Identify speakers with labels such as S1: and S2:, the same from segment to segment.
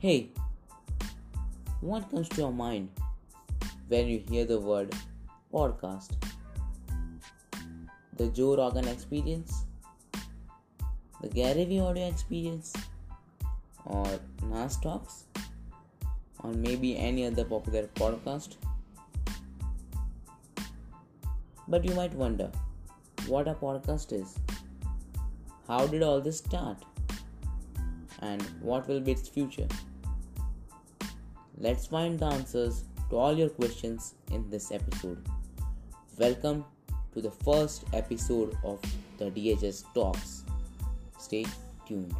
S1: Hey, what comes to your mind when you hear the word podcast? The Joe Rogan experience? The Gary Vee audio experience? Or Nas Talks? Or maybe any other popular podcast? But you might wonder what a podcast is. How did all this start? And what will be its future? Let's find the answers to all your questions in this episode. Welcome to the first episode of the DHS Talks. Stay tuned.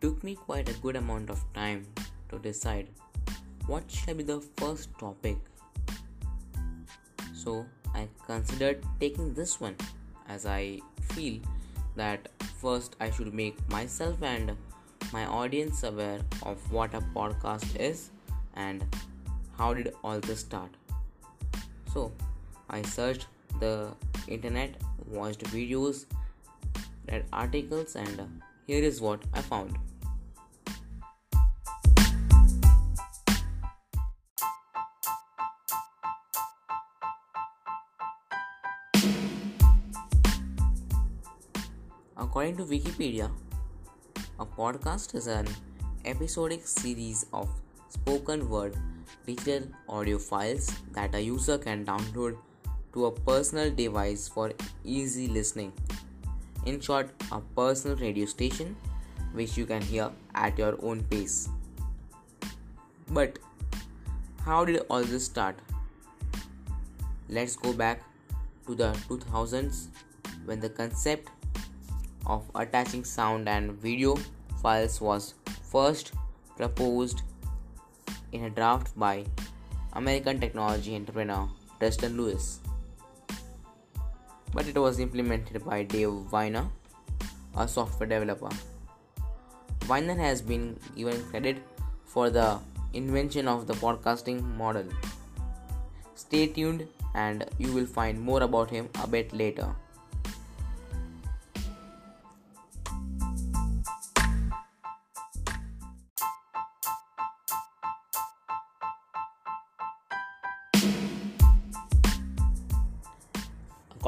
S1: Took me quite a good amount of time to decide what shall be the first topic. So I considered taking this one as I feel that first I should make myself and my audience aware of what a podcast is and how did all this start. So I searched the internet, watched videos, read articles and here is what I found. According to Wikipedia, a podcast is an episodic series of spoken word digital audio files that a user can download to a personal device for easy listening. In short, a personal radio station which you can hear at your own pace. But how did all this start? Let's go back to the 2000s when the concept of attaching sound and video files was first proposed in a draft by American technology entrepreneur Tristan Louis. But it was implemented by Dave Winer, a software developer. Winer has been given credit for the invention of the podcasting model. Stay tuned and you will find more about him a bit later.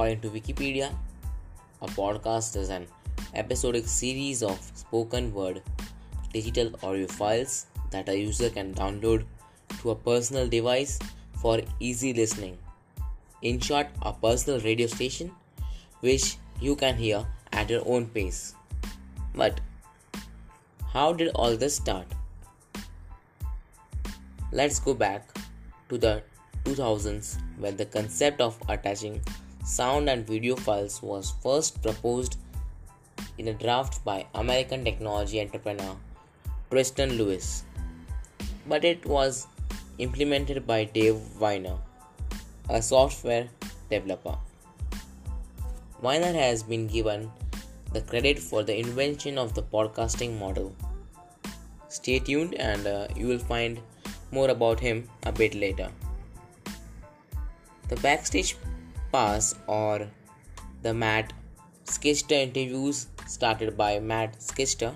S1: According to Wikipedia, a podcast is an episodic series of spoken word digital audio files that a user can download to a personal device for easy listening. In short, a personal radio station which you can hear at your own pace. But how did all this start? Let's go back to the 2000s when the concept of attaching sound and video files was first proposed in a draft by American technology entrepreneur Tristan Louis. But it was implemented by Dave Winer, a software developer. Weiner has been given the credit for the invention of the podcasting model. Stay tuned and uh, you will find more about him a bit later. The backstage pass or the Matt Schichter interviews started by Matt Schichter,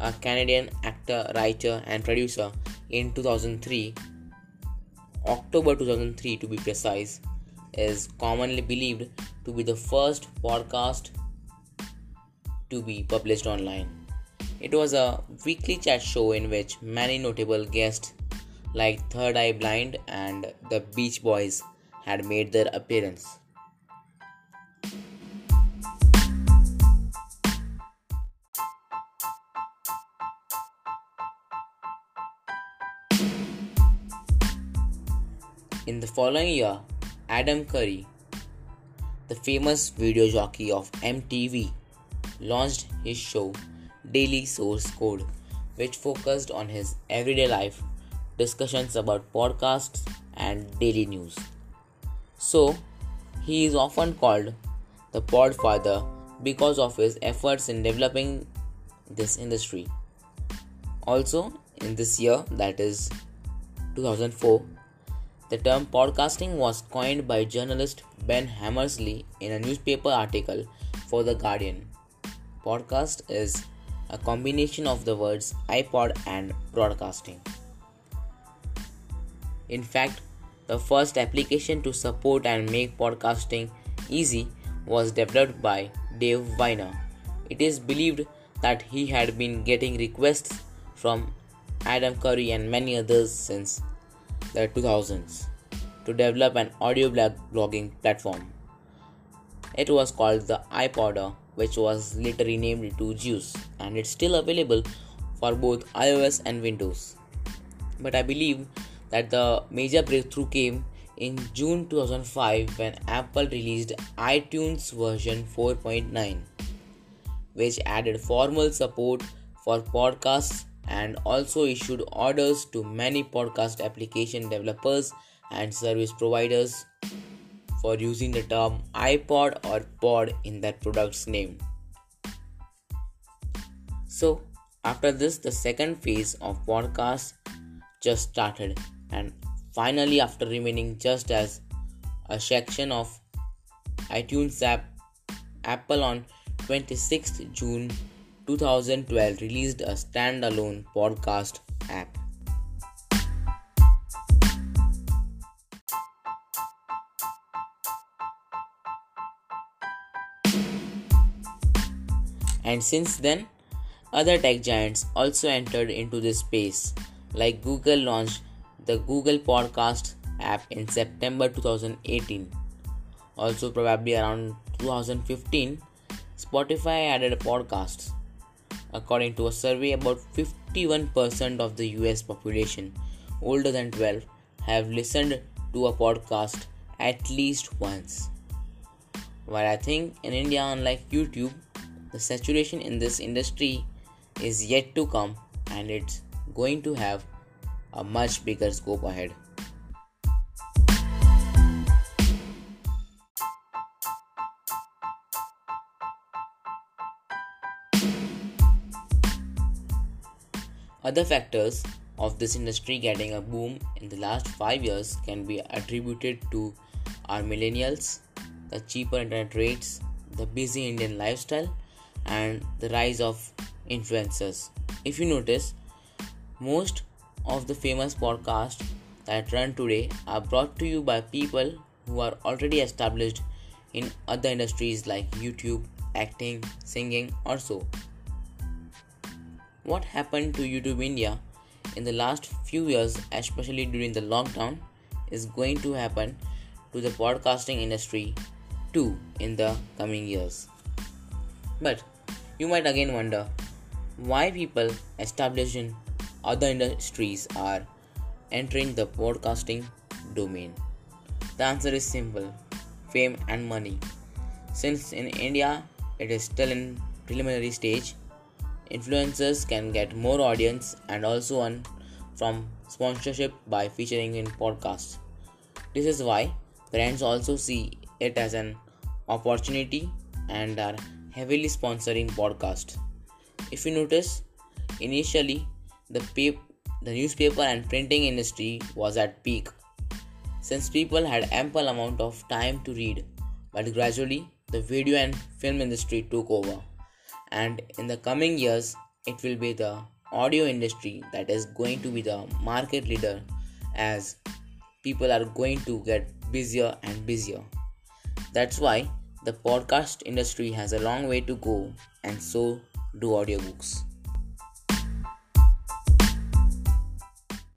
S1: a Canadian actor, writer, and producer in 2003, October 2003 to be precise, is commonly believed to be the first podcast to be published online. It was a weekly chat show in which many notable guests like Third Eye Blind and the Beach Boys had made their appearance. In the following year, Adam Curry, the famous video jockey of MTV, launched his show Daily Source Code, which focused on his everyday life, discussions about podcasts, and daily news. So, he is often called the Podfather because of his efforts in developing this industry. Also, in this year, that is 2004, the term podcasting was coined by journalist Ben Hammersley in a newspaper article for The Guardian. Podcast is a combination of the words iPod and broadcasting. In fact, the first application to support and make podcasting easy was developed by Dave Winer. It is believed that he had been getting requests from Adam Curry and many others since the 2000s to develop an audio blogging platform. It was called the iPodder, which was later renamed to Juice, and it's still available for both iOS and Windows. But I believe that the major breakthrough came in June 2005 when Apple released iTunes version 4.9, which added formal support for podcasts and also issued orders to many podcast application developers and service providers for using the term iPod or pod in their product's name. So, after this, the second phase of podcast just started, and finally, after remaining just as a section of iTunes app, Apple on 26th June 2012 released a standalone podcast app. And since then, other tech giants also entered into this space, like Google launched the Google Podcast app in September 2018. Also, probably around 2015, Spotify added podcasts. According to a survey, about 51% of the US population older than 12 have listened to a podcast at least once. While I think in India, unlike YouTube, the saturation in this industry is yet to come and it's going to have a much bigger scope ahead. Other factors of this industry getting a boom in the last 5 years can be attributed to our millennials, the cheaper internet rates, the busy Indian lifestyle, and the rise of influencers. If you notice, most of the famous podcasts that run today are brought to you by people who are already established in other industries like YouTube, acting, singing, or so. What happened to YouTube India in the last few years, especially during the lockdown, is going to happen to the podcasting industry too in the coming years. But you might again wonder why people established in other industries are entering the podcasting domain. The answer is simple fame and money. Since in India it is still in preliminary stage, influencers can get more audience and also earn from sponsorship by featuring in podcasts. This is why brands also see it as an opportunity and are heavily sponsoring podcasts. If you notice, initially the pap- the newspaper and printing industry was at peak since people had ample amount of time to read, but gradually the video and film industry took over. And in the coming years, it will be the audio industry that is going to be the market leader as people are going to get busier and busier. That's why the podcast industry has a long way to go, and so do audiobooks.